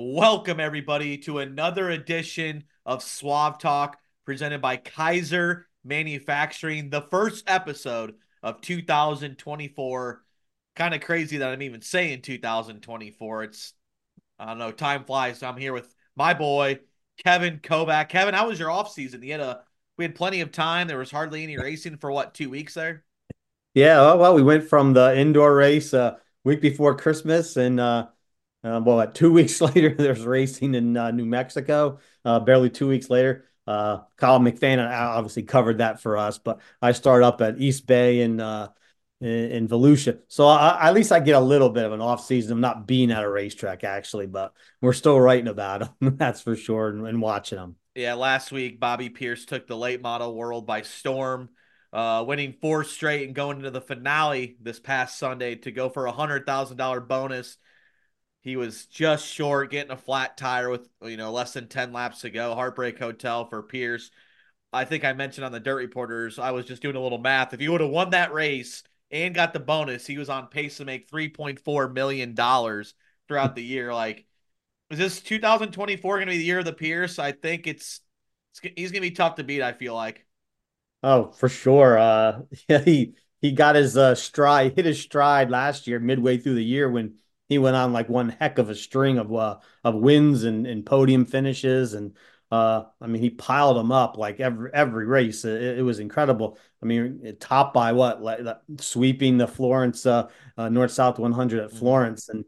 Welcome, everybody, to another edition of Suave Talk presented by Kaiser Manufacturing, the first episode of 2024. Kind of crazy that I'm even saying 2024. It's, I don't know, time flies. So I'm here with my boy, Kevin Kovac. Kevin, how was your off season? You had a, we had plenty of time. There was hardly any racing for what, two weeks there? Yeah, well, we went from the indoor race uh, week before Christmas, and uh, uh, well, two weeks later, there's racing in uh, New Mexico. Uh, barely two weeks later, uh, Kyle McFan obviously covered that for us. But I start up at East Bay in uh, in, Volusia, so I, at least I get a little bit of an off season of not being at a racetrack actually. But we're still writing about them, that's for sure, and, and watching them. Yeah, last week Bobby Pierce took the late model world by storm uh, winning four straight and going into the finale this past Sunday to go for a hundred thousand dollar bonus. He was just short, getting a flat tire with you know less than ten laps to go. Heartbreak Hotel for Pierce. I think I mentioned on the Dirt Reporters. I was just doing a little math. If he would have won that race and got the bonus, he was on pace to make three point four million dollars throughout the year. Like, is this 2024 going to be the year of the Pierce? I think it's, it's he's going to be tough to beat. I feel like. Oh, for sure. Uh, yeah, he he got his uh, stride, hit his stride last year, midway through the year when he went on like one heck of a string of uh, of wins and, and podium finishes, and uh, I mean he piled them up like every every race. It, it was incredible. I mean, top by what like sweeping the Florence uh, uh North South 100 at mm-hmm. Florence, and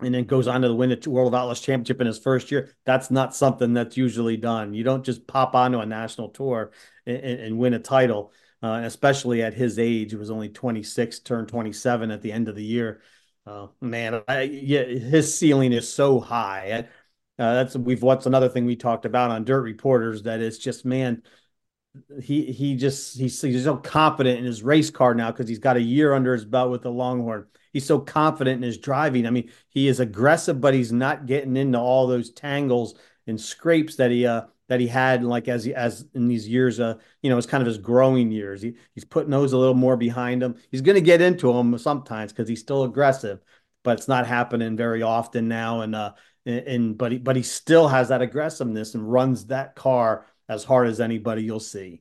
and then goes on to the win the World of Outlaws Championship in his first year. That's not something that's usually done. You don't just pop onto a national tour and, and win a title, uh, especially at his age. He was only 26, turned 27 at the end of the year. Uh, man, I, yeah, his ceiling is so high. Uh, that's we've what's another thing we talked about on Dirt Reporters that is just man. He he just he's he's so confident in his race car now because he's got a year under his belt with the Longhorn he's so confident in his driving. I mean, he is aggressive, but he's not getting into all those tangles and scrapes that he uh that he had like as he, as in these years uh you know it's kind of his growing years he, he's putting those a little more behind him he's going to get into them sometimes because he's still aggressive but it's not happening very often now and uh and, and but he but he still has that aggressiveness and runs that car as hard as anybody you'll see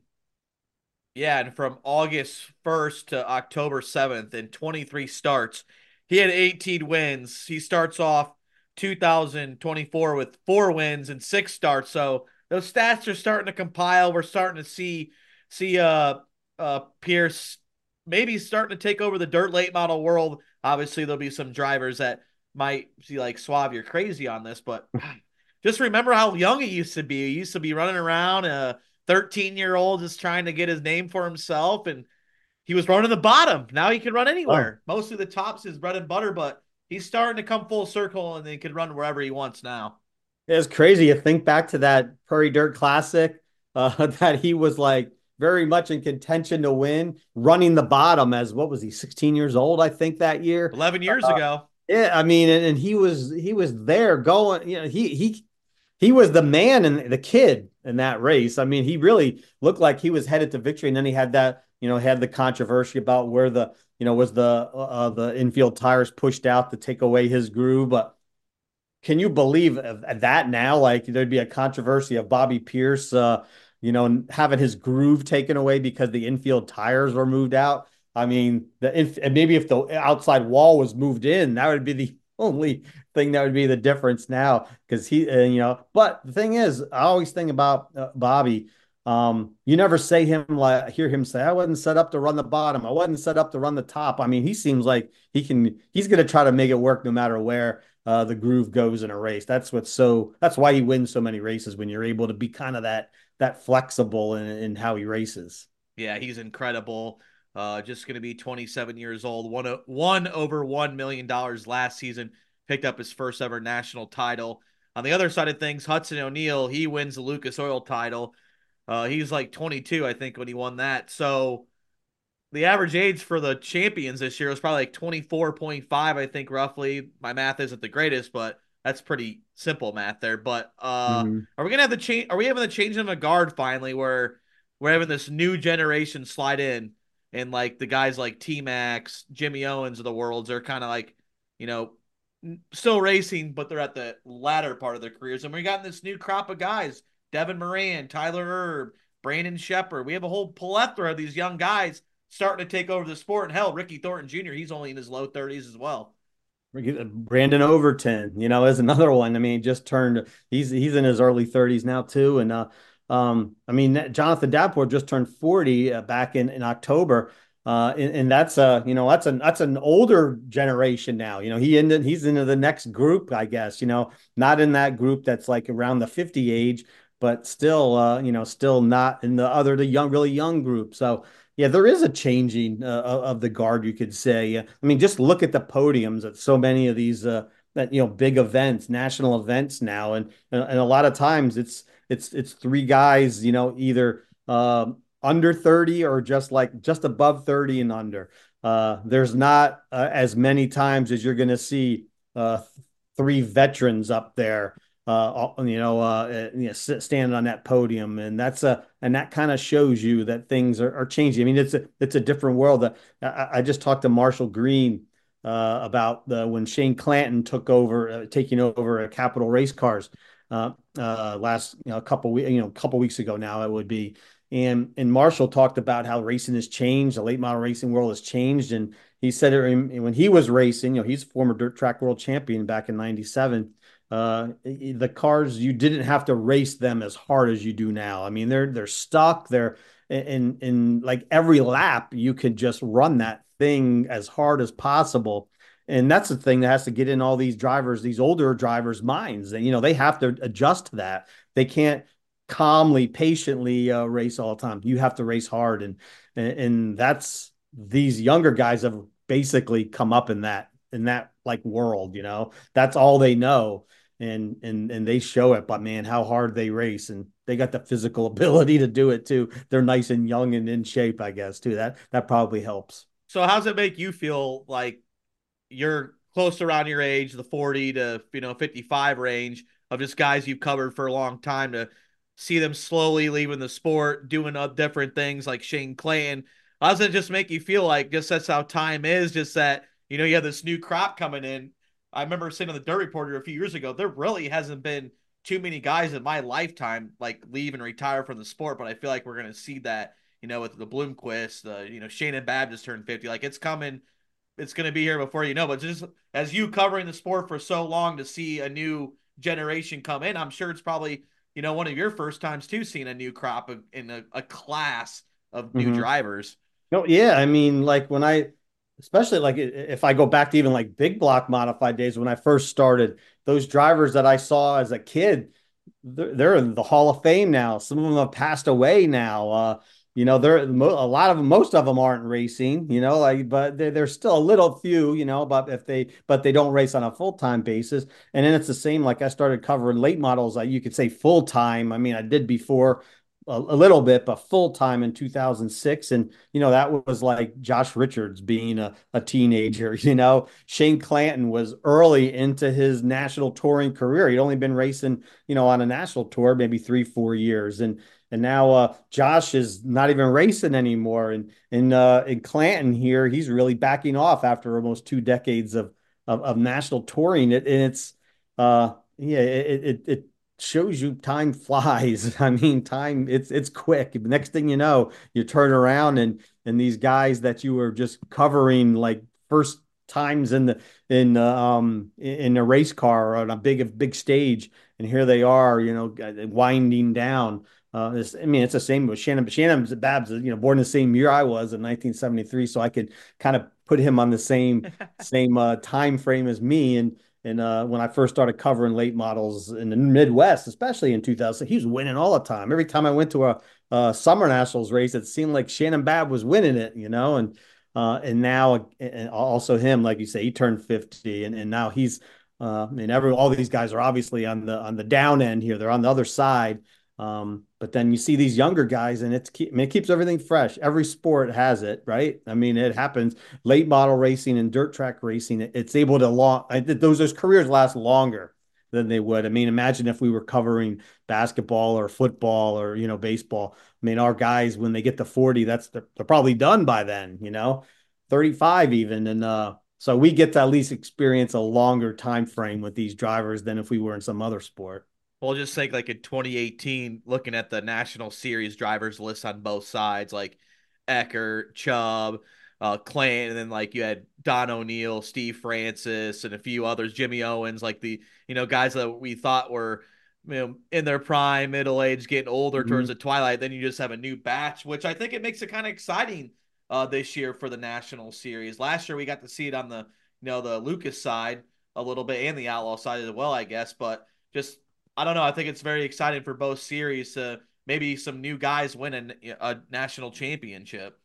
yeah, and from August 1st to October 7th in 23 starts, he had 18 wins. He starts off 2024 with four wins and six starts. So those stats are starting to compile. We're starting to see see uh uh Pierce maybe starting to take over the dirt late model world. Obviously, there'll be some drivers that might see like Suave, you're crazy on this, but just remember how young he used to be. He used to be running around a 13 year old is trying to get his name for himself and he was running the bottom. Now he can run anywhere. Oh. Mostly the tops is bread and butter, but he's starting to come full circle and he can run wherever he wants now. It's crazy. You think back to that Prairie Dirt Classic uh, that he was like very much in contention to win, running the bottom as what was he, 16 years old, I think that year. 11 years uh, ago. Yeah, I mean, and, and he was he was there going, you know, he he he was the man and the kid in that race. I mean, he really looked like he was headed to victory. And then he had that, you know, had the controversy about where the, you know, was the uh, the infield tires pushed out to take away his groove. But can you believe that now? Like there'd be a controversy of Bobby Pierce, uh, you know, having his groove taken away because the infield tires were moved out. I mean, the maybe if the outside wall was moved in, that would be the only thing that would be the difference now because he, uh, you know. But the thing is, I always think about uh, Bobby. Um, you never say him like hear him say, "I wasn't set up to run the bottom. I wasn't set up to run the top." I mean, he seems like he can. He's going to try to make it work no matter where uh, the groove goes in a race. That's what's so. That's why he wins so many races when you're able to be kind of that that flexible in, in how he races. Yeah, he's incredible. Uh, just going to be 27 years old. One, one over $1 million last season. Picked up his first ever national title. On the other side of things, Hudson O'Neal he wins the Lucas Oil title. Uh, he's like 22, I think, when he won that. So the average age for the champions this year was probably like 24.5, I think, roughly. My math isn't the greatest, but that's pretty simple math there. But uh, mm-hmm. are we gonna have the change? Are we having the change of a guard finally, where we're having this new generation slide in? and like the guys like T Mac, Jimmy Owens of the worlds are kind of like, you know, still racing, but they're at the latter part of their careers. And we got this new crop of guys: Devin Moran, Tyler Erb, Brandon Sheppard. We have a whole plethora of these young guys starting to take over the sport. And hell, Ricky Thornton Jr. He's only in his low thirties as well. Brandon Overton, you know, is another one. I mean, just turned. He's he's in his early thirties now too, and uh, um, I mean, Jonathan Davenport just turned forty uh, back in in October. Uh, and, and, that's a you know that's an that's an older generation now. You know, he ended he's into the next group, I guess. You know, not in that group that's like around the fifty age, but still, uh, you know, still not in the other the young, really young group. So yeah, there is a changing uh, of the guard, you could say. I mean, just look at the podiums at so many of these uh, that you know big events, national events now, and and a lot of times it's it's it's three guys, you know, either. Um, under 30 or just like just above 30 and under. Uh, there's not uh, as many times as you're going to see uh, three veterans up there, uh, you know, uh, you know, standing on that podium, and that's a and that kind of shows you that things are, are, changing. I mean, it's a it's a different world. I, I just talked to Marshall Green uh, about the when Shane Clanton took over, taking over Capital Race Cars last you know, a couple you know couple weeks ago now it would be and and Marshall talked about how racing has changed, the late model racing world has changed, and he said it when he was racing. You know, he's a former dirt track world champion back in '97. Uh, the cars you didn't have to race them as hard as you do now. I mean, they're they're stuck. They're in in like every lap you could just run that thing as hard as possible. And that's the thing that has to get in all these drivers, these older drivers' minds. And you know, they have to adjust to that. They can't calmly, patiently uh, race all the time. You have to race hard, and, and that's these younger guys have basically come up in that in that like world. You know, that's all they know, and and and they show it. But man, how hard they race, and they got the physical ability to do it too. They're nice and young and in shape, I guess too. That that probably helps. So, how's it make you feel like you're close around your age, the 40 to you know 55 range of just guys you've covered for a long time to see them slowly leaving the sport, doing up different things like Shane Clanton. How does it just make you feel like just that's how time is? Just that you know you have this new crop coming in. I remember saying on the Dirt Reporter a few years ago, there really hasn't been too many guys in my lifetime like leave and retire from the sport, but I feel like we're gonna see that. You know, with the Bloomquist, uh, you know, Shannon Babb just turned fifty. Like it's coming, it's gonna be here before you know. But just as you covering the sport for so long to see a new generation come in, I'm sure it's probably you know, one of your first times too seeing a new crop of, in a, a class of new mm-hmm. drivers. No, yeah, I mean, like when I, especially like if I go back to even like big block modified days when I first started, those drivers that I saw as a kid, they're, they're in the Hall of Fame now. Some of them have passed away now. Uh, you know, there a lot of them, most of them aren't racing, you know, like, but there's still a little few, you know, but if they, but they don't race on a full time basis. And then it's the same, like I started covering late models, like you could say full time. I mean, I did before a, a little bit, but full time in 2006. And, you know, that was like Josh Richards being a, a teenager, you know, Shane Clanton was early into his national touring career. He'd only been racing, you know, on a national tour, maybe three, four years. And, and now uh, Josh is not even racing anymore. And in uh, in Clanton here, he's really backing off after almost two decades of of, of national touring. It, and it's uh, yeah, it, it it shows you time flies. I mean, time it's it's quick. The next thing you know, you turn around and and these guys that you were just covering like first times in the in uh, um in a race car on a big big stage, and here they are, you know, winding down. Uh, this, I mean, it's the same with Shannon. But Shannon Babbs, you know, born the same year I was in 1973, so I could kind of put him on the same same uh, time frame as me. And and uh, when I first started covering late models in the Midwest, especially in 2000, he was winning all the time. Every time I went to a, a summer nationals race, it seemed like Shannon Babb was winning it, you know. And uh, and now and also him, like you say, he turned 50, and and now he's. Uh, I mean, every all these guys are obviously on the on the down end here. They're on the other side, um, but then you see these younger guys, and it's I mean, it keeps everything fresh. Every sport has it, right? I mean, it happens. Late model racing and dirt track racing, it's able to long those those careers last longer than they would. I mean, imagine if we were covering basketball or football or you know baseball. I mean, our guys when they get to forty, that's they're, they're probably done by then. You know, thirty five even, and uh, So we get to at least experience a longer time frame with these drivers than if we were in some other sport. Well, just think like in 2018, looking at the National Series drivers list on both sides, like Eckert, Chubb, uh, Clanton, and then like you had Don O'Neal, Steve Francis, and a few others, Jimmy Owens, like the you know guys that we thought were you know in their prime, middle age, getting older mm-hmm. towards the twilight. Then you just have a new batch, which I think it makes it kind of exciting uh, this year for the National Series. Last year we got to see it on the you know the Lucas side a little bit and the Outlaw side as well, I guess, but just I don't know. I think it's very exciting for both series to maybe some new guys win a, a national championship.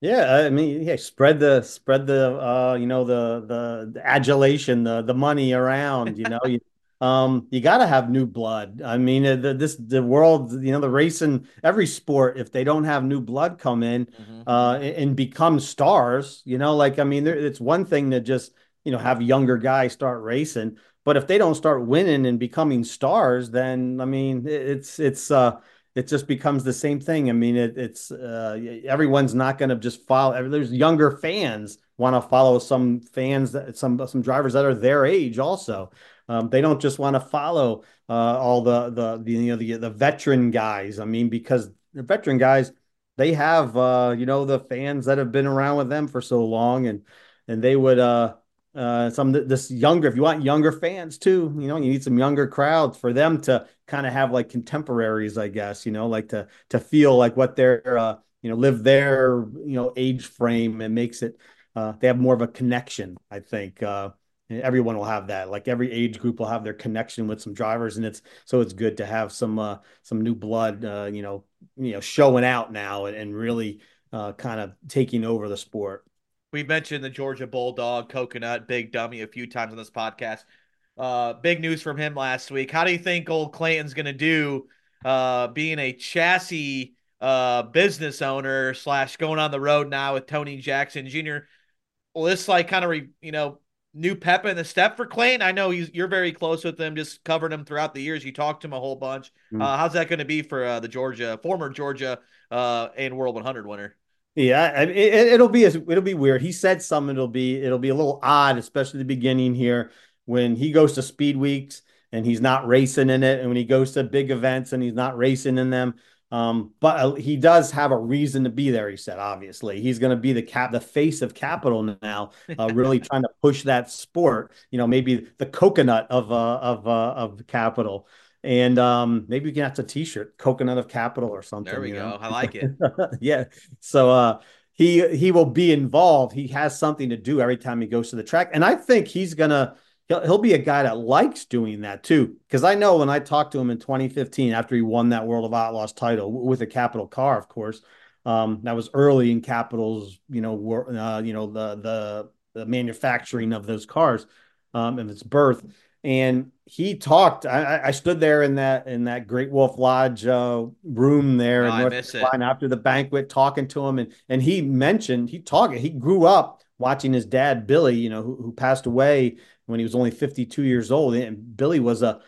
Yeah, I mean, yeah, spread the spread the uh, you know the the, the adulation, the the money around. You know, you, um, you got to have new blood. I mean, the, this the world, you know, the racing every sport. If they don't have new blood come in mm-hmm. uh, and, and, become stars, you know, like I mean, there, it's one thing to just you know have younger guys start racing, but if they don't start winning and becoming stars, then I mean, it's it's uh, it just becomes the same thing. I mean, it, it's uh, everyone's not going to just follow. There's younger fans want to follow some fans that some some drivers that are their age also. Um, they don't just want to follow uh, all the, the the you know the the veteran guys. I mean, because the veteran guys they have uh, you know the fans that have been around with them for so long, and and they would uh uh, some this younger if you want younger fans too you know you need some younger crowds for them to kind of have like contemporaries i guess you know like to to feel like what they're uh, you know live their you know age frame and makes it uh, they have more of a connection i think uh, everyone will have that. Like every age group will have their connection with some drivers and it's so it's good to have some uh some new blood uh you know you know showing out now and, and really uh kind of taking over the sport we mentioned the Georgia Bulldog, Coconut, Big Dummy a few times on this podcast. Uh, big news from him last week. How do you think old Clanton's going to do uh, being a chassis uh, business owner slash going on the road now with Tony Jackson Jr.? Well, this like kind of re, you know new pep in the step for Clayton. I know you're very close with him, just covering him throughout the years. You talked to him a whole bunch. Mm. Uh, how's that going to be for uh, the Georgia former Georgia uh, and World 100 winner? Yeah, it, will be it'll be weird. He said something. It'll be it'll be a little odd, especially the beginning here when he goes to speed weeks and he's not racing in it, and when he goes to big events and he's not racing in them. Um, but uh, he does have a reason to be there. He said, obviously, he's going to be the cap, the face of capital now, uh, really trying to push that sport. You know, maybe the coconut of uh, of uh, of capital and um, maybe we can have a t-shirt coconut of capital or something there we go. know? i like it. Yeah. So uh he he will be involved. He has something to do every time he goes to the track. And i think he's gonna he'll, he'll be a guy that likes doing that too. Because i know when i talked to him in 2015 after he won that world of outlaws title with a capital car of course um that was early in capital's you know uh, you know the the the manufacturing of those cars um and its birth and he talked. I, I, stood there in that in that Great Wolf Lodge uh, room there in North Carolina after the banquet, talking to him, and and he mentioned he talked. He grew up watching his dad Billy, you know, who, who passed away when he was only 52 years old, and Billy was a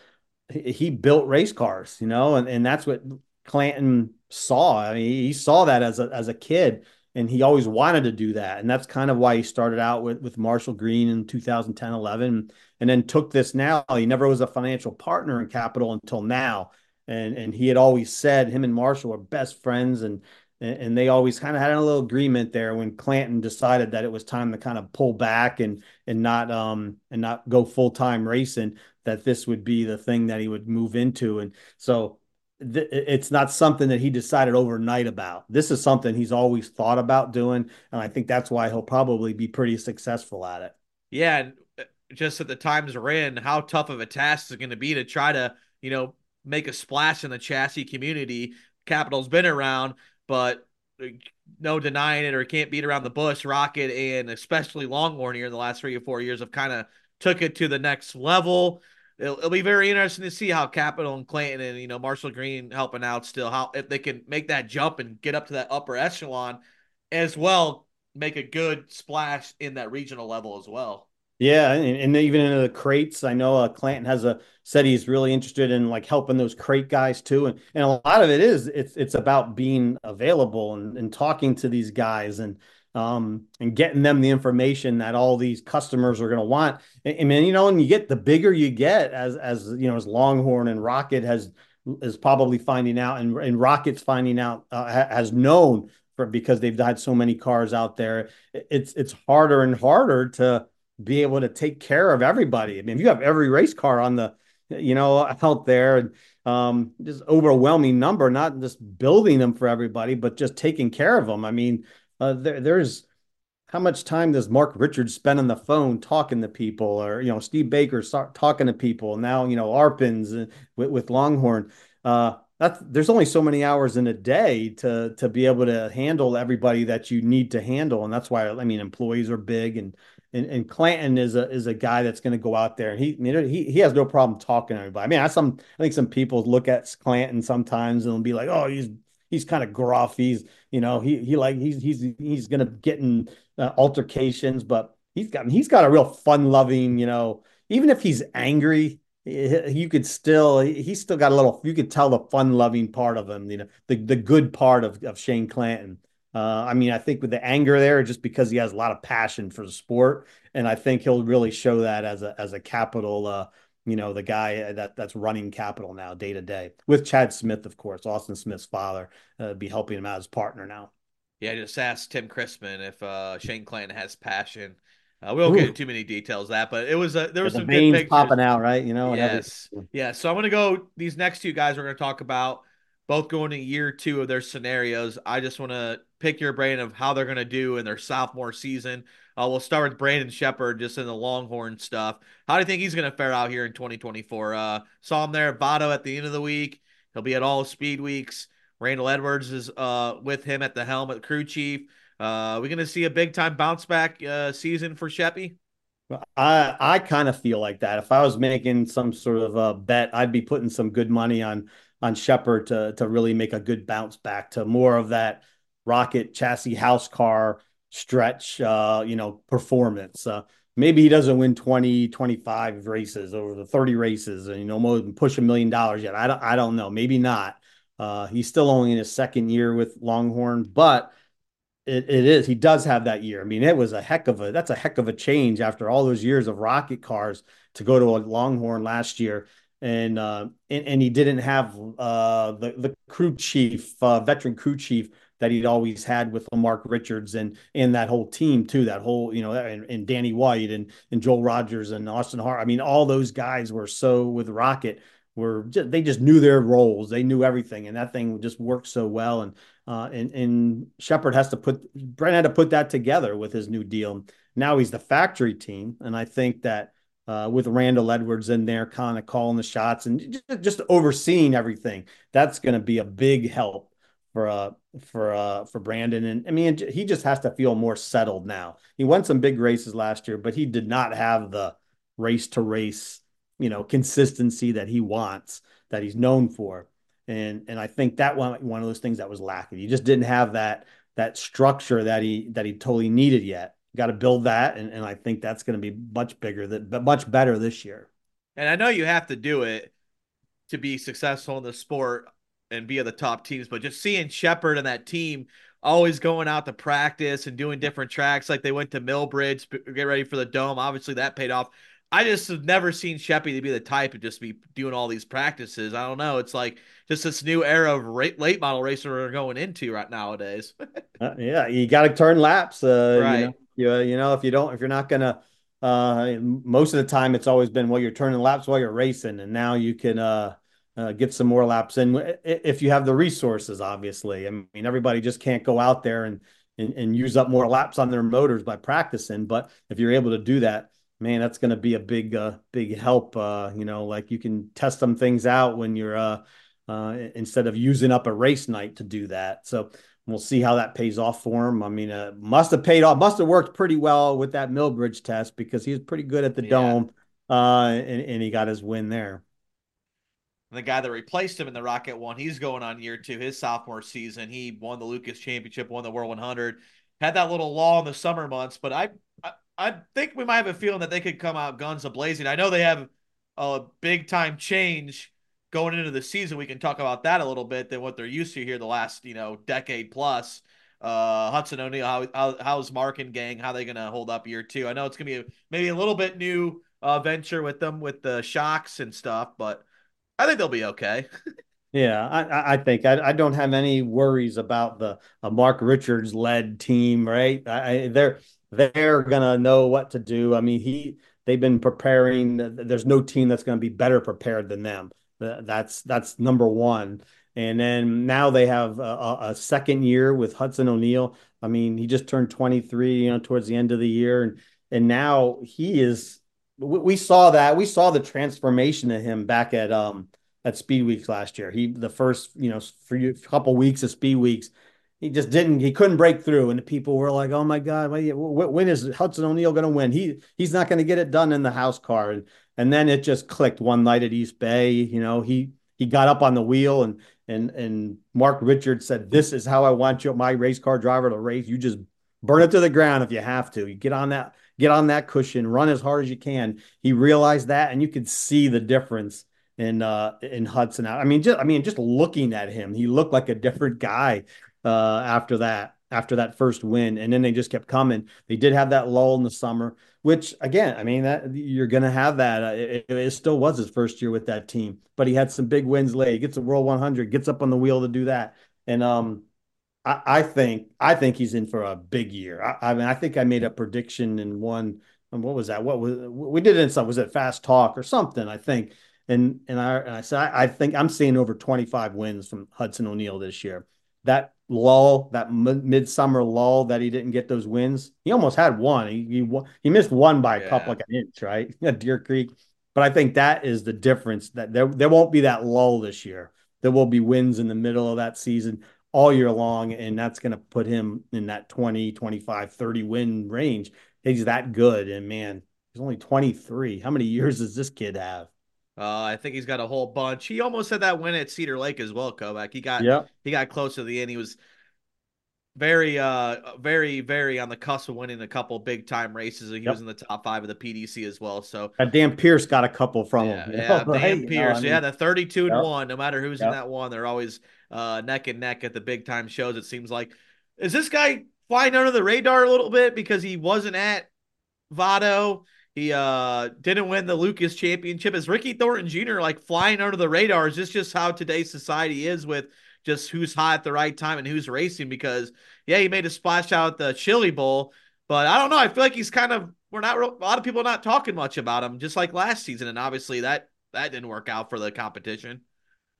he built race cars, you know, and, and that's what Clanton saw. I mean, he saw that as a as a kid, and he always wanted to do that. And that's kind of why he started out with with Marshall Green in 2010 11 and then took this now. He never was a financial partner in capital until now. And and he had always said him and Marshall were best friends and and they always kind of had a little agreement there when Clanton decided that it was time to kind of pull back and and not um and not go full time racing that this would be the thing that he would move into. And so th- it's not something that he decided overnight about. This is something he's always thought about doing, and I think that's why he'll probably be pretty successful at it. Yeah, and uh, just at the times we're in, how tough of a task is going to be to try to, you know, make a splash in the chassis community? Capital's been around, but uh, no denying it or can't beat around the bush. Rocket and especially Longhorn here in the last three or four years have kind of took it to the next level it'll, it'll, be very interesting to see how Capital and Clanton and you know Marshall Green helping out still how if they can make that jump and get up to that upper echelon as well, make a good splash in that regional level as well. Yeah, and, and even into the crates, I know uh, Clanton has a said he's really interested in like helping those crate guys too, and and a lot of it is it's it's about being available and, and talking to these guys and um, and getting them the information that all these customers are going to want. I mean, you know, and you get the bigger you get as as you know, as Longhorn and Rocket has is probably finding out, and and Rocket's finding out uh, has known for because they've had so many cars out there. It's it's harder and harder to be able to take care of everybody. I mean, if you have every race car on the you know out there and um, just overwhelming number, not just building them for everybody, but just taking care of them. I mean, uh, there, there's how much time does Mark Richards spend on the phone talking to people, or you know Steve Baker talking to people? Now you know Arpins uh, with, with Longhorn. Uh, there's only so many hours in a day to to be able to handle everybody that you need to handle, and that's why I mean employees are big and and, and Clanton is a is a guy that's going to go out there and he you know, he he has no problem talking to everybody. I mean, I some I think some people look at Clanton sometimes and be like, oh, he's he's kind of gruff. He's you know he he like he's he's he's to get in uh, altercations, but he's got he's got a real fun loving you know even if he's angry. You could still, he's still got a little, you could tell the fun loving part of him, you know, the, the good part of, of Shane Clanton. Uh, I mean, I think with the anger there, just because he has a lot of passion for the sport, and I think he'll really show that as a as a capital. Uh, you know, the guy that that's running capital now day to day with Chad Smith, of course, Austin Smith's father, uh, be helping him out as partner now. Yeah, just ask Tim Chrisman if uh, Shane Clanton has passion. Uh, we won't Ooh. get into too many details that, but it was a, there was the some pictures. popping out, right? You know, yes, yeah. So I'm gonna go. These next two guys we're gonna talk about both going to year two of their scenarios. I just want to pick your brain of how they're going to do in their sophomore season. Uh, we'll start with Brandon Sheppard just in the Longhorn stuff. How do you think he's going to fare out here in 2024? Uh, saw him there at Vado at the end of the week. He'll be at all speed weeks. Randall Edwards is uh, with him at the helm at crew chief. Uh, we're going to see a big time bounce back uh, season for Sheppy? I I kind of feel like that. If I was making some sort of a bet, I'd be putting some good money on on Sheppard to to really make a good bounce back to more of that rocket chassis house car stretch uh you know performance. Uh maybe he doesn't win 20 25 races over the 30 races and you know more than push a million dollars yet. I don't i don't know. Maybe not. Uh he's still only in his second year with longhorn but it, it is he does have that year. I mean it was a heck of a that's a heck of a change after all those years of rocket cars to go to a longhorn last year and uh, and, and he didn't have uh, the the crew chief, uh, veteran crew chief that he'd always had with Mark Richards and and that whole team too. That whole you know and, and Danny White and and Joel Rogers and Austin Hart. I mean, all those guys were so with Rocket were just, they just knew their roles. They knew everything, and that thing just worked so well. And uh, and and Sheppard has to put Brent had to put that together with his new deal. Now he's the factory team, and I think that uh, with Randall Edwards in there, kind of calling the shots and just, overseeing everything. That's going to be a big help for uh for uh for Brandon. And I mean, he just has to feel more settled now. He won some big races last year, but he did not have the race to race, you know, consistency that he wants, that he's known for. And and I think that one one of those things that was lacking. He just didn't have that that structure that he that he totally needed yet got to build that, and, and I think that's going to be much bigger that but much better this year. And I know you have to do it to be successful in the sport and be at the top teams, but just seeing Sheppard and that team always going out to practice and doing different tracks, like they went to Millbridge, get ready for the dome. Obviously, that paid off. I just have never seen Sheppy to be the type to just be doing all these practices. I don't know. It's like just this new era of late model racer we're going into right nowadays. uh, yeah, you got to turn laps. Uh, right. You know, you, you know, if you don't, if you're not gonna, uh, most of the time it's always been well, you're turning laps while you're racing, and now you can uh, uh, get some more laps in if you have the resources. Obviously, I mean, everybody just can't go out there and and, and use up more laps on their motors by practicing. But if you're able to do that, man, that's going to be a big, uh, big help. Uh, you know, like you can test some things out when you're uh, uh, instead of using up a race night to do that. So We'll see how that pays off for him. I mean, uh, must have paid off, must have worked pretty well with that Millbridge test because he was pretty good at the yeah. dome, uh, and, and he got his win there. The guy that replaced him in the Rocket one, he's going on year two, his sophomore season. He won the Lucas Championship, won the World 100, had that little lull in the summer months, but I, I, I think we might have a feeling that they could come out guns a blazing. I know they have a big time change going into the season, we can talk about that a little bit than what they're used to here the last, you know, decade plus. uh, Hudson O'Neal, how, how how's Mark and gang, how they gonna hold up year two? I know it's gonna be a, maybe a little bit new uh, venture with them with the shocks and stuff, but I think they'll be okay. Yeah, I, I think I, I don't have any worries about the Mark Richards led team, right? I, they're they're gonna know what to do. I mean, he they've been preparing. There's no team that's gonna be better prepared than them. That's that's number one. And then now they have a, a second year with Hudson O'Neal. I mean, he just turned 23, you know, towards the end of the year, and and now he is. We, we saw that. We saw the transformation of him back at um at Speed Weeks last year. He the first you know a couple weeks of Speed Weeks, he just didn't. He couldn't break through, and the people were like, "Oh my God, when is Hudson O'Neal going to win? He he's not going to get it done in the house car." And and then it just clicked one night at East Bay. You know, he he got up on the wheel and and and Mark Richards said, "This is how I want you, my race car driver to race. You just burn it to the ground if you have to. You get on that." Get on that cushion, run as hard as you can. He realized that, and you could see the difference in uh in Hudson. I mean, just I mean, just looking at him, he looked like a different guy uh after that after that first win, and then they just kept coming. They did have that lull in the summer, which again, I mean, that you're going to have that. Uh, it, it, still was his first year with that team, but he had some big wins late. He gets a World 100, gets up on the wheel to do that, and um, I, I think I think he's in for a big year. I, I mean, I think I made a prediction in one. What was that? What was we did it in some? Was it Fast Talk or something? I think and and I and I said I, I, think I'm seeing over 25 wins from Hudson O'Neal this year. That lull, that m- midsummer lull that he didn't get those wins, he almost had one. He he, he missed one by a yeah. couple like an inch, right? At Deer Creek. But I think that is the difference that there there won't be that lull this year. There will be wins in the middle of that season all year long and that's going to put him in that 20, 25, 30 win range. He's that good and man, he's only 23. How many years does this kid have? Uh, I think he's got a whole bunch. He almost had that win at Cedar Lake as well, Kovac. He got yeah. he got close to the end. He was very uh very very on the cusp of winning a couple big time races. He yep. was in the top five of the PDC as well. So uh, Dan Pierce got a couple from yeah, him. Yeah, know, right? Dan Pierce. You know, yeah, the thirty two and one. No matter who's yep. in that one, they're always uh neck and neck at the big time shows. It seems like is this guy flying under the radar a little bit because he wasn't at Vado he uh didn't win the Lucas championship. Is Ricky Thornton Jr. like flying under the radar? Is this just how today's society is with just who's hot at the right time and who's racing? Because yeah, he made a splash out at the Chili Bowl, but I don't know. I feel like he's kind of we're not real, a lot of people are not talking much about him, just like last season, and obviously that that didn't work out for the competition.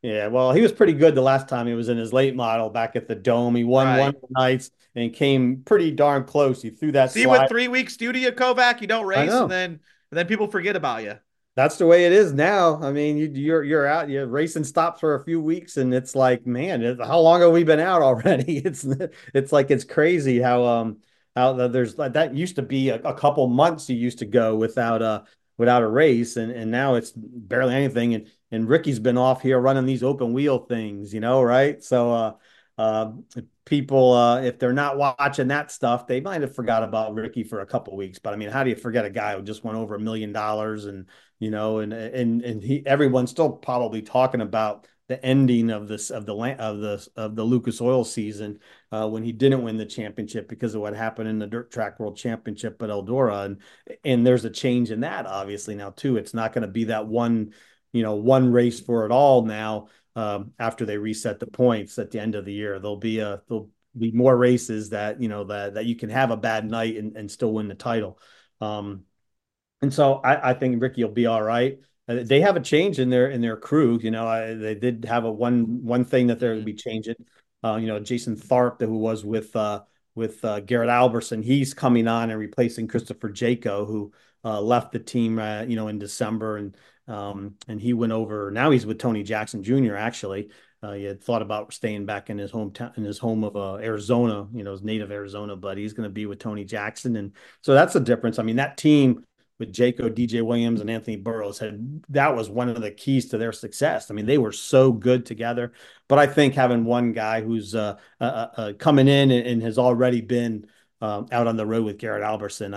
Yeah, well, he was pretty good the last time he was in his late model back at the Dome. He won right. one nights and came pretty darn close. He threw that. See, slide. with three weeks studio Kovac, you don't race, and then and then people forget about you. That's the way it is now. I mean, you, you're you're out. You're racing stops for a few weeks, and it's like, man, how long have we been out already? It's it's like it's crazy how um how there's that used to be a, a couple months you used to go without a without a race, and and now it's barely anything. And and Ricky's been off here running these open wheel things, you know, right? So uh, uh, people, uh, if they're not watching that stuff, they might have forgot about Ricky for a couple weeks. But I mean, how do you forget a guy who just went over a million dollars and you know, and and and he everyone's still probably talking about the ending of this of the of the of the Lucas Oil season uh, when he didn't win the championship because of what happened in the Dirt Track World Championship at Eldora, and and there's a change in that obviously now too. It's not going to be that one you know one race for it all now. Um, after they reset the points at the end of the year, there'll be a there'll be more races that you know that that you can have a bad night and, and still win the title. Um, and so I, I think Ricky will be all right. Uh, they have a change in their in their crew. You know, I, they did have a one one thing that they're going to be changing. Uh, you know, Jason Tharp, who was with uh, with uh, Garrett Alberson, he's coming on and replacing Christopher Jaco, who uh, left the team, uh, you know, in December, and um, and he went over. Now he's with Tony Jackson Jr. Actually, uh, he had thought about staying back in his hometown, in his home of uh, Arizona, you know, his native Arizona, but he's going to be with Tony Jackson, and so that's the difference. I mean, that team with Jaco, DJ Williams, and Anthony Burrows had that was one of the keys to their success. I mean, they were so good together. But I think having one guy who's uh, uh, uh, uh coming in and, and, has already been um, out on the road with Garrett Alberson,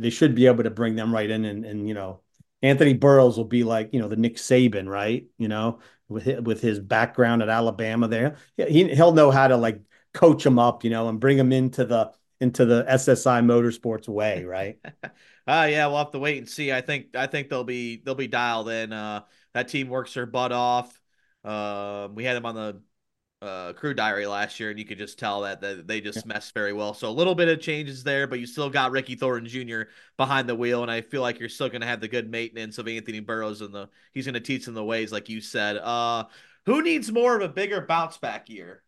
they should be able to bring them right in and, and you know Anthony Burrows will be like, you know, the Nick Saban, right? You know, with his, with his background at Alabama there. He he'll know how to like coach them up, you know, and bring them into the into the SSI Motorsports way, right? uh yeah, we'll have to wait and see. I think I think they'll be they'll be dialed in. Uh, that team works their butt off. Uh, we had them on the uh, crew diary last year, and you could just tell that, that they just yeah. messed very well. So a little bit of changes there, but you still got Ricky Thornton Jr. behind the wheel, and I feel like you're still going to have the good maintenance of Anthony Burrows, and the he's going to teach them the ways, like you said. Uh, who needs more of a bigger bounce back year?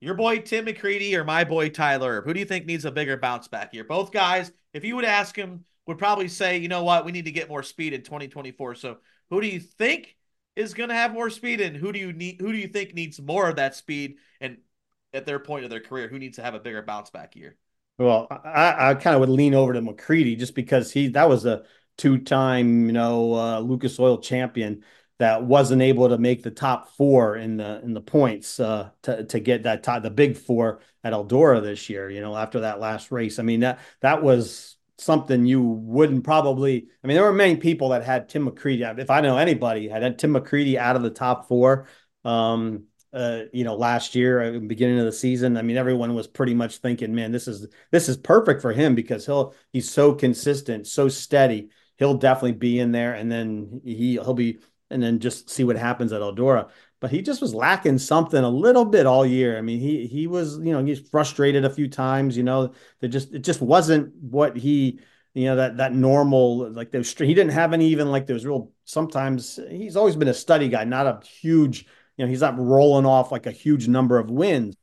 Your boy Tim McCreadie or my boy Tyler? Who do you think needs a bigger bounce back year? Both guys, if you would ask him, would probably say, you know what, we need to get more speed in 2024. So who do you think is going to have more speed, and who do you need? Who do you think needs more of that speed? And at their point of their career, who needs to have a bigger bounce back year? Well, I, I kind of would lean over to McCreadie just because he that was a two-time, you know, uh, Lucas Oil champion that wasn't able to make the top four in the in the points uh, to to get that top, the big four at Eldora this year. You know, after that last race, I mean that that was something you wouldn't probably. I mean, there were many people that had Tim McCreadie. If I know anybody had Tim McCreadie out of the top four, um, uh, you know, last year, uh, beginning of the season. I mean, everyone was pretty much thinking, man, this is this is perfect for him because he'll he's so consistent, so steady. He'll definitely be in there, and then he he'll be, and then just see what happens at Eldora but he just was lacking something a little bit all year. I mean, he he was, you know, he's frustrated a few times, you know, that just it just wasn't what he, you know, that that normal like those he didn't have any even like those real sometimes he's always been a study guy, not a huge, you know, he's not rolling off like a huge number of wins.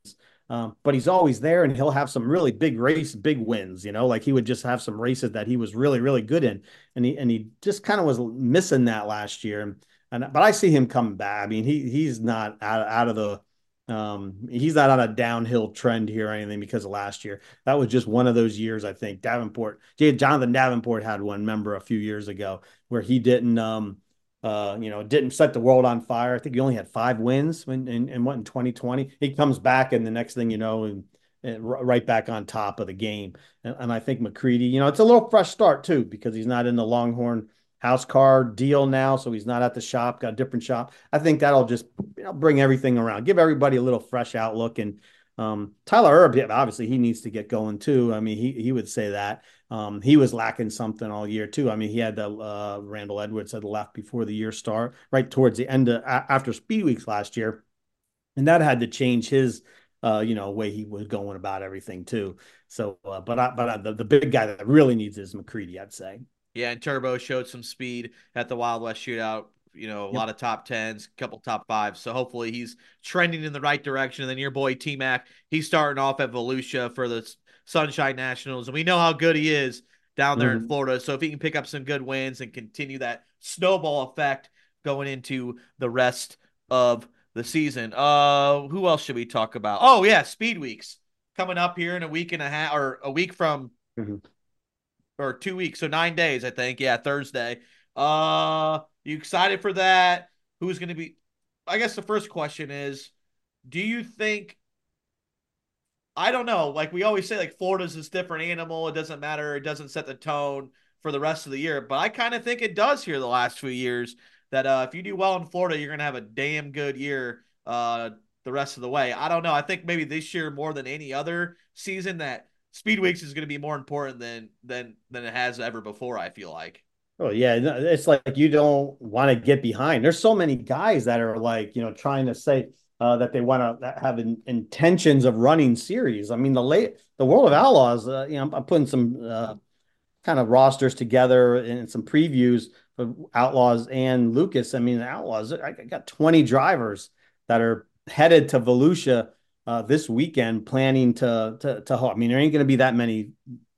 Um, but he's always there and he'll have some really big race, big wins, you know, like he would just have some races that he was really, really good in. And he and he just kind of was missing that last year. And and but I see him coming back. I mean, he he's not out, out of the um, he's not on a downhill trend here or anything because of last year. That was just one of those years. I think Davenport, Jonathan Davenport had one. member a few years ago where he didn't, um, uh, you know, didn't set the world on fire. I think he only had five wins when in, in what in 2020. He comes back, and the next thing you know, and, and right back on top of the game. And, and I think McCreadie, you know, it's a little fresh start too because he's not in the Longhorn house car deal now, so he's not at the shop, got a different shop. I think that'll just you know, bring everything around, give everybody a little fresh outlook. And um, Tyler Erb, obviously, he needs to get going too. I mean, he he would say that um, he was lacking something all year too. I mean, he had the uh, Randall Edwards had left before the year start, right towards the end of after Speed Weeks last year, and that had to change his. Uh, you know, way he was going about everything too. So, uh, but I, but I, the, the big guy that really needs is McCreadie, I'd say. Yeah, and Turbo showed some speed at the Wild West shootout. You know, a yep. lot of top tens, a couple top fives. So hopefully he's trending in the right direction. And then your boy T Mac, he's starting off at Volusia for the Sunshine Nationals, and we know how good he is down there mm-hmm. in Florida. So if he can pick up some good wins and continue that snowball effect going into the rest of the season. Uh, who else should we talk about? Oh yeah, Speed Weeks coming up here in a week and a half, or a week from. Mm-hmm or two weeks, so nine days, I think. Yeah, Thursday. Uh, you excited for that? Who's going to be? I guess the first question is, do you think? I don't know. Like we always say, like Florida's this different animal. It doesn't matter. It doesn't set the tone for the rest of the year. But I kind of think it does here the last few years. That uh, if you do well in Florida, you're gonna have a damn good year. Uh, the rest of the way. I don't know. I think maybe this year more than any other season that Speed Weeks is going to be more important than than than it has ever before. I feel like. Oh yeah, it's like you don't want to get behind. There's so many guys that are like you know trying to say uh, that they want to have in, intentions of running series. I mean the late the World of Outlaws. Uh, you know, I'm putting some uh, kind of rosters together and some previews of Outlaws and Lucas. I mean Outlaws. I got 20 drivers that are headed to Volusia uh, this weekend planning to to to I mean, there ain't going to be that many.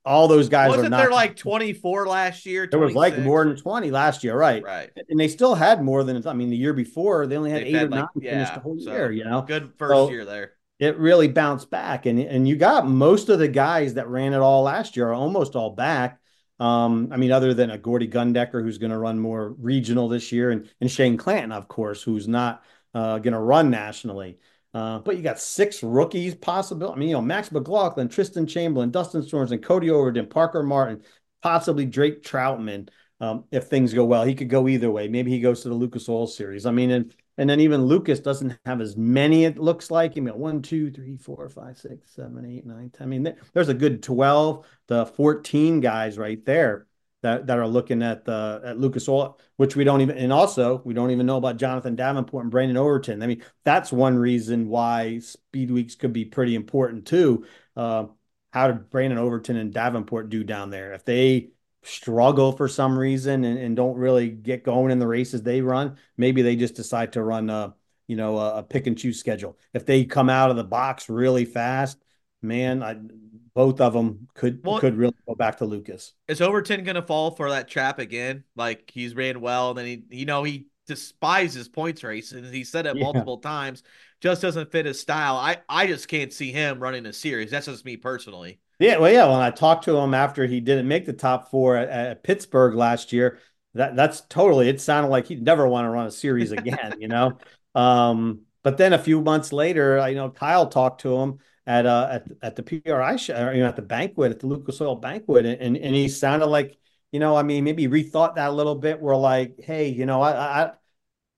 All those guys Wasn't are not. there like 24 last year? 26? There was like more than 20 last year, right? Right. And they still had more than I mean, the year before they only had They've eight had or like, nine yeah, finished the whole so year. You know, good first so year there. It really bounced back, and and you got most of the guys that ran it all last year are almost all back. Um, I mean, other than a Gordy Gundaker who's going to run more regional this year, and and Shane Clanton, of course, who's not uh, going to run nationally. Uh, but you got six rookies possible. I mean, you know, Max McLaughlin, Tristan Chamberlain, Dustin Storms, and Cody Overton, Parker Martin, possibly Drake Troutman. Um, if things go well, he could go either way. Maybe he goes to the Lucas Oil Series. I mean, and And then even Lucas doesn't have as many, it looks like. You got one, two, three, four, five, six, seven, eight, nine, I mean, there's a good 12 to 14 guys right there that, that are looking at the at Lucas Oil, which we don't even and also we don't even know about Jonathan Davenport and Brandon Overton. I mean, that's one reason why speed weeks could be pretty important too. Uh, how did Brandon Overton and Davenport do down there? If they struggle for some reason and, and don't really get going in the races they run, maybe they just decide to run a you know a, a pick and choose schedule. If they come out of the box really fast, man, I, both of them could well, could really go back to Lucas. Is Overton going to fall for that trap again? Like he's ran well, and then he you know he despises points races. He said it yeah. multiple times. Just doesn't fit his style. I I just can't see him running a series. That's just me personally. Yeah, well, yeah. When I talked to him after he didn't make the top four at, at Pittsburgh last year, that that's totally. It sounded like he'd never want to run a series again, you know. Um, but then a few months later, I you know Kyle talked to him at uh at at the PRI show, you know, at the banquet at the Lucas Oil banquet, and and he sounded like you know, I mean, maybe rethought that a little bit. We're like, hey, you know, I I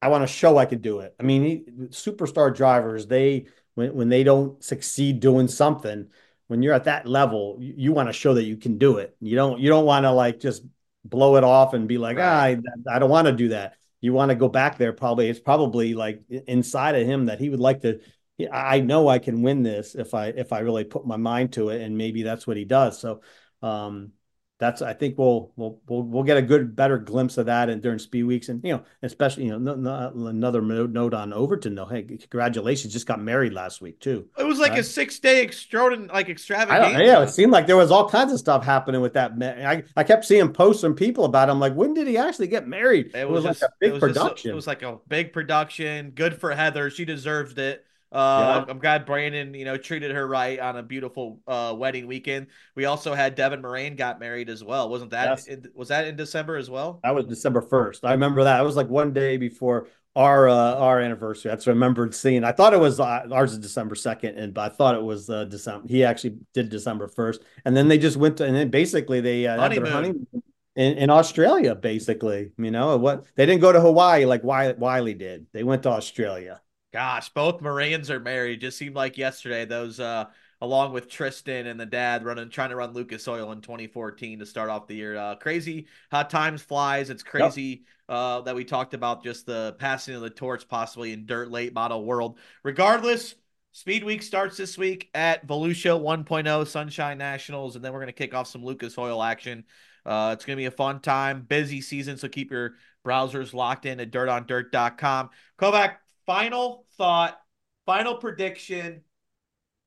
I want to show I could do it. I mean, he, superstar drivers, they when when they don't succeed doing something when you're at that level, you, you want to show that you can do it. You don't you don't want to like just blow it off and be like, right. ah, I, I don't want to do that. You want to go back there. Probably it's probably like inside of him that he would like to. I know I can win this if I if I really put my mind to it, and maybe that's what he does. So, um, that's I think we'll we'll we'll, we'll get a good better glimpse of that and during speed weeks. And you know especially you know no, no, another note on Overton though. Hey congratulations just got married last week too. It was like right? a six day extraordinary like extravagant yeah it seemed like there was all kinds of stuff happening with that I, I kept seeing posts from people about it. I'm like when did he actually get married? It was, it was just, like a big production it was like a big production. Good for Heather. She deserved it uh, yeah. I'm glad Brandon, you know, treated her right on a beautiful uh, wedding weekend. We also had Devin Moran got married as well. Wasn't that yes. in, was that in December as well? That was December 1st. I remember that. It was like one day before our uh, our anniversary. That's what I remembered seeing. I thought it was uh, ours is December 2nd, and but I thought it was uh, December. He actually did December 1st, and then they just went to and then basically they uh, honeymoon. had their honeymoon in, in Australia. Basically, you know what? They didn't go to Hawaii like Wiley did. They went to Australia. Gosh, both Morans are married. Just seemed like yesterday. Those, uh, along with Tristan and the dad, running trying to run Lucas Oil in 2014 to start off the year. Uh, crazy how times flies. It's crazy yep. uh, that we talked about just the passing of the torch possibly in dirt late model world. Regardless, Speed Week starts this week at Volusia 1.0 Sunshine Nationals, and then we're going to kick off some Lucas Oil action. Uh, it's going to be a fun time, busy season, so keep your browsers locked in at dirtondirt.com. Kovac, final thought, final prediction.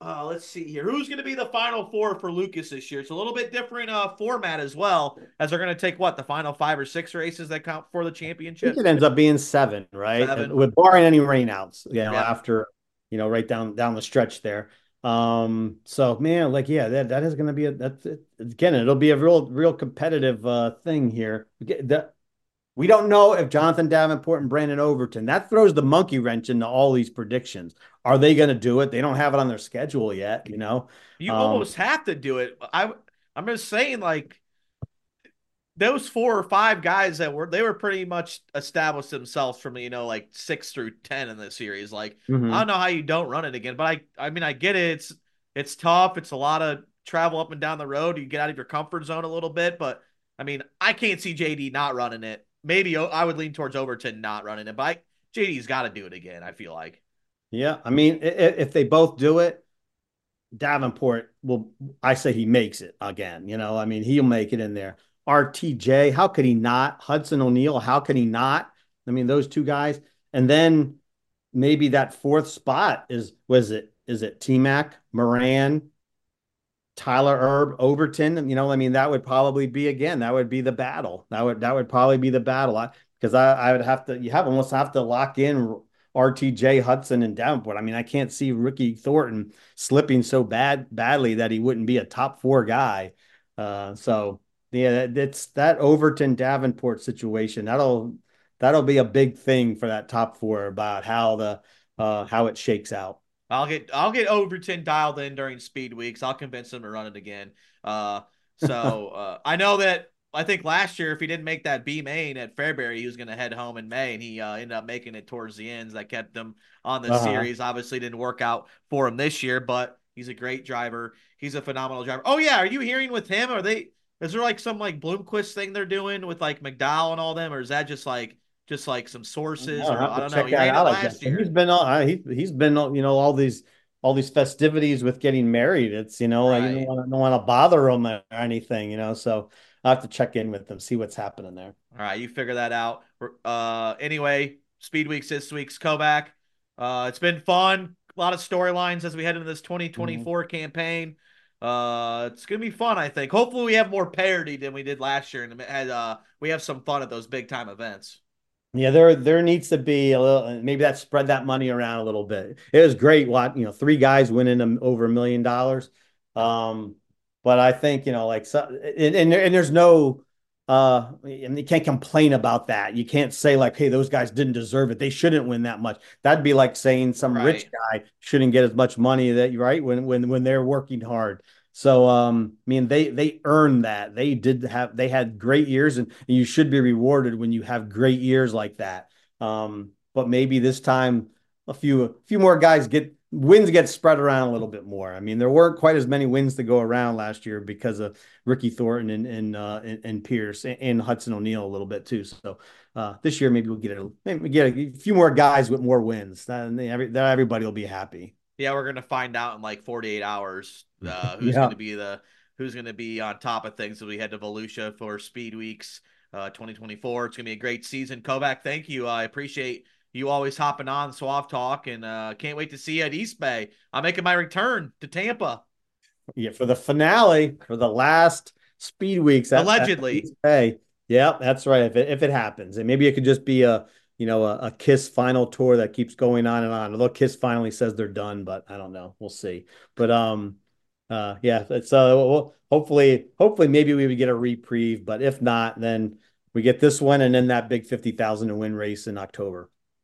Uh, let's see here. Who's going to be the final four for Lucas this year? It's a little bit different uh, format as well, as they're going to take what the final five or six races that count for the championship. it ends up being seven, right? Seven. With barring any rainouts, you know, yeah. after you know, right down down the stretch there. Um, so man, like yeah, that that is going to be a that's it. again, it'll be a real real competitive uh thing here. The, we don't know if Jonathan Davenport and Brandon Overton, that throws the monkey wrench into all these predictions. Are they going to do it? They don't have it on their schedule yet, you know? You um, almost have to do it. I, I'm just saying, like, those four or five guys that were, they were pretty much established themselves from, you know, like six through 10 in the series. Like, mm-hmm. I don't know how you don't run it again, but I, I mean, I get it. It's, it's tough. It's a lot of travel up and down the road. You get out of your comfort zone a little bit, but I mean, I can't see JD not running it maybe I would lean towards Overton not running it, but JD's got to do it again. I feel like. Yeah, I mean, if they both do it, Davenport will. I say he makes it again. You know, I mean, he'll make it in there. RTJ, how could he not? Hudson O'Neal, how could he not? I mean, those two guys, and then maybe that fourth spot is was it is it T Mac Moran Tyler Erb, Overton, you know, I mean, that would probably be again, that would be the battle. That would that would probably be the battle. Because I, I, I, would have to you have almost have to lock in RTJ Hudson and Davenport. I mean, I can't see Ricky Thornton slipping so bad badly that he wouldn't be a top four guy. Uh, so yeah, it's that Overton Davenport situation. That'll that'll be a big thing for that top four about how the uh, how it shakes out. I'll get I'll get Overton dialed in during speed weeks. I'll convince him to run it again. Uh, so uh, I know that I think last year, if he didn't make that B main at Fairbury, he was going to head home in May, and he uh, ended up making it towards the ends. That kept him on the uh-huh. series. Obviously, didn't work out for him this year, but he's a great driver. He's a phenomenal driver. Oh yeah, are you hearing with him? Are they? Is there like some like Bloomquist thing they're doing with like McDowell and all them, or is that just like just like some sources? Or, I don't know. He last year. He's been on. He, he's been you know all these all these festivities with getting married. It's you know right. like you don't want to bother him or anything, you know. So I have to check in with them, see what's happening there. All right, you figure that out. Uh, anyway, Speed Weeks this week's Kovac. Uh, it's been fun. A lot of storylines as we head into this 2024 mm-hmm. campaign. Uh, it's gonna be fun, I think. Hopefully, we have more parity than we did last year, and had, uh, we have some fun at those big time events. Yeah, there there needs to be a little maybe that spread that money around a little bit. It was great what you know, three guys winning over a million dollars. Um, but I think, you know, like so and, and, and there's no uh and you can't complain about that. You can't say like, hey, those guys didn't deserve it. They shouldn't win that much. That'd be like saying some right. rich guy shouldn't get as much money that right when when when they're working hard. So um, I mean, they they earned that. They did have they had great years, and, and you should be rewarded when you have great years like that. Um, but maybe this time a few a few more guys get wins get spread around a little bit more. I mean, there weren't quite as many wins to go around last year because of Ricky Thornton and and uh, and, and, Pierce and, and, Hudson O'Neal a little bit too. So uh, this year maybe we'll get a maybe get a few more guys with more wins. Then every, everybody will be happy yeah, we're gonna find out in like 48 hours uh, who's yeah. gonna be the who's gonna be on top of things as we head to Volusia for Speed Weeks uh, 2024. It's gonna be a great season. Kovac, thank you. I appreciate you always hopping on SuaveTalk, and uh, can't wait to see you at East Bay. I'm making my return to Tampa. Yeah, for the finale for the last Speed Weeks. At, Allegedly. At East Bay. Yeah, that's right. If it, if it happens, and maybe it could just be a you know, a, a, Kiss final tour that keeps going on and on. Although Kiss finally says they're done, but I don't know. We'll see. But um, uh, yeah, it's uh, we'll, hopefully, hopefully, maybe we would get a reprieve. But if not, then we get this one and then that big fifty thousand to win race in October.